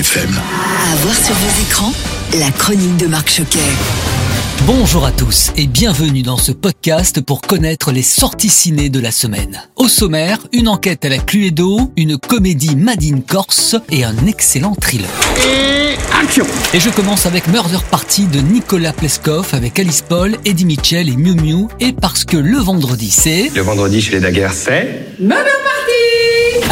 FM. À voir sur vos écrans, la chronique de Marc Choquet. Bonjour à tous et bienvenue dans ce podcast pour connaître les sorties ciné de la semaine. Au sommaire, une enquête à la Cluedo, une comédie Made in Corse et un excellent thriller. Et je commence avec Murder Party de Nicolas Pleskov avec Alice Paul, Eddie Mitchell et Miu Miu et parce que le vendredi c'est... Le vendredi chez les Daguerres, c'est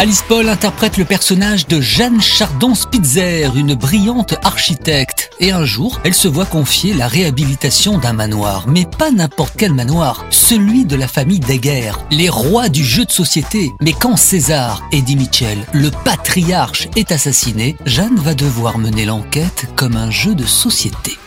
Alice Paul interprète le personnage de Jeanne Chardon-Spitzer, une brillante architecte. Et un jour, elle se voit confier la réhabilitation d'un manoir. Mais pas n'importe quel manoir, celui de la famille Daguerre, les rois du jeu de société. Mais quand César, Eddie Mitchell, le patriarche, est assassiné, Jeanne va devoir mener l'enquête comme un jeu de société.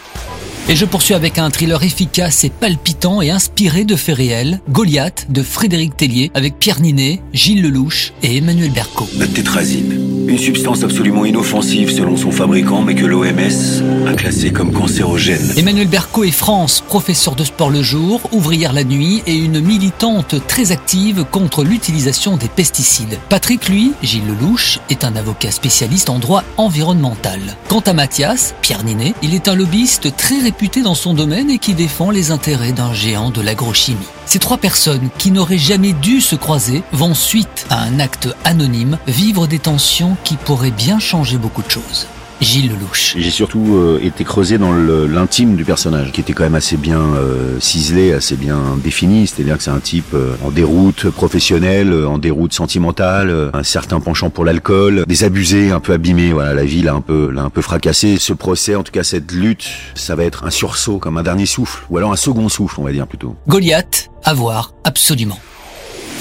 Et je poursuis avec un thriller efficace et palpitant et inspiré de faits réels, Goliath de Frédéric Tellier avec Pierre Ninet, Gilles Lelouch et Emmanuel Berco. La tétrazine. Une substance absolument inoffensive selon son fabricant, mais que l'OMS a classée comme cancérogène. Emmanuel Berco est France, professeur de sport le jour, ouvrière la nuit et une militante très active contre l'utilisation des pesticides. Patrick, lui, Gilles Lelouch, est un avocat spécialiste en droit environnemental. Quant à Mathias, Pierre Ninet, il est un lobbyiste très réputé dans son domaine et qui défend les intérêts d'un géant de l'agrochimie. Ces trois personnes qui n'auraient jamais dû se croiser vont, suite à un acte anonyme, vivre des tensions qui pourraient bien changer beaucoup de choses. Gilles Lelouch. J'ai surtout euh, été creusé dans l'intime du personnage, qui était quand même assez bien euh, ciselé, assez bien défini. C'est-à-dire que c'est un type euh, en déroute professionnelle, euh, en déroute sentimentale, euh, un certain penchant pour l'alcool, des abusés, un peu abîmés. Voilà, la vie l'a un peu, l'a un peu fracassé. Ce procès, en tout cas cette lutte, ça va être un sursaut, comme un dernier souffle, ou alors un second souffle, on va dire plutôt. Goliath, à voir, absolument.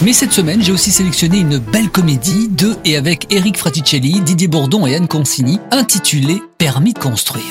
Mais cette semaine, j'ai aussi sélectionné une belle comédie de et avec Eric Fraticelli, Didier Bourdon et Anne Consigny, intitulée Permis de construire.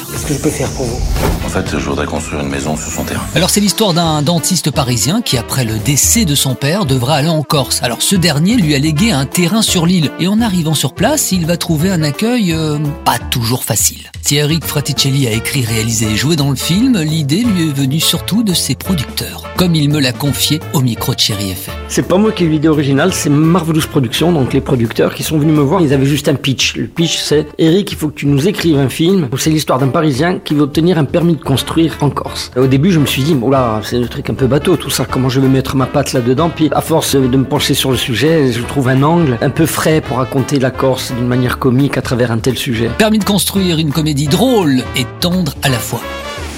En fait, je voudrais construire une maison sur son terrain. Alors c'est l'histoire d'un dentiste parisien qui, après le décès de son père, devra aller en Corse. Alors ce dernier lui a légué un terrain sur l'île et en arrivant sur place, il va trouver un accueil euh, pas toujours facile. Si Eric Fraticelli a écrit, réalisé et joué dans le film, l'idée lui est venue surtout de ses producteurs, comme il me l'a confié au micro de Chéri FM. C'est pas moi qui ai eu l'idée originale, c'est Marvelous Productions, donc les producteurs qui sont venus me voir. Ils avaient juste un pitch. Le pitch, c'est Eric, il faut que tu nous écrives un film où c'est l'histoire d'un Parisien qui veut obtenir un permis de construire en Corse. Au début, je me suis dit, oh là, c'est le truc un peu bateau, tout ça. Comment je vais mettre ma patte là-dedans? Puis, à force de me pencher sur le sujet, je trouve un angle un peu frais pour raconter la Corse d'une manière comique à travers un tel sujet. Permis de construire une comédie drôle et tendre à la fois.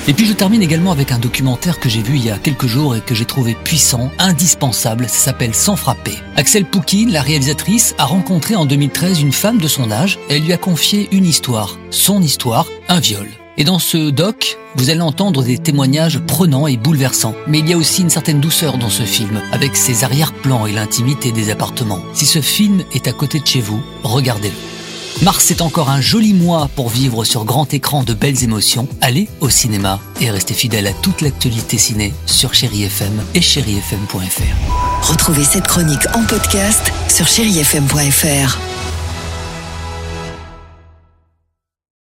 Et puis je termine également avec un documentaire que j'ai vu il y a quelques jours et que j'ai trouvé puissant, indispensable, ça s'appelle Sans frapper. Axel Poukine, la réalisatrice, a rencontré en 2013 une femme de son âge et elle lui a confié une histoire, son histoire, un viol. Et dans ce doc, vous allez entendre des témoignages prenants et bouleversants. Mais il y a aussi une certaine douceur dans ce film, avec ses arrière-plans et l'intimité des appartements. Si ce film est à côté de chez vous, regardez-le. Mars est encore un joli mois pour vivre sur grand écran de belles émotions. Allez au cinéma et restez fidèle à toute l'actualité ciné sur Chéri FM et chérifm.fr. Retrouvez cette chronique en podcast sur chérifm.fr.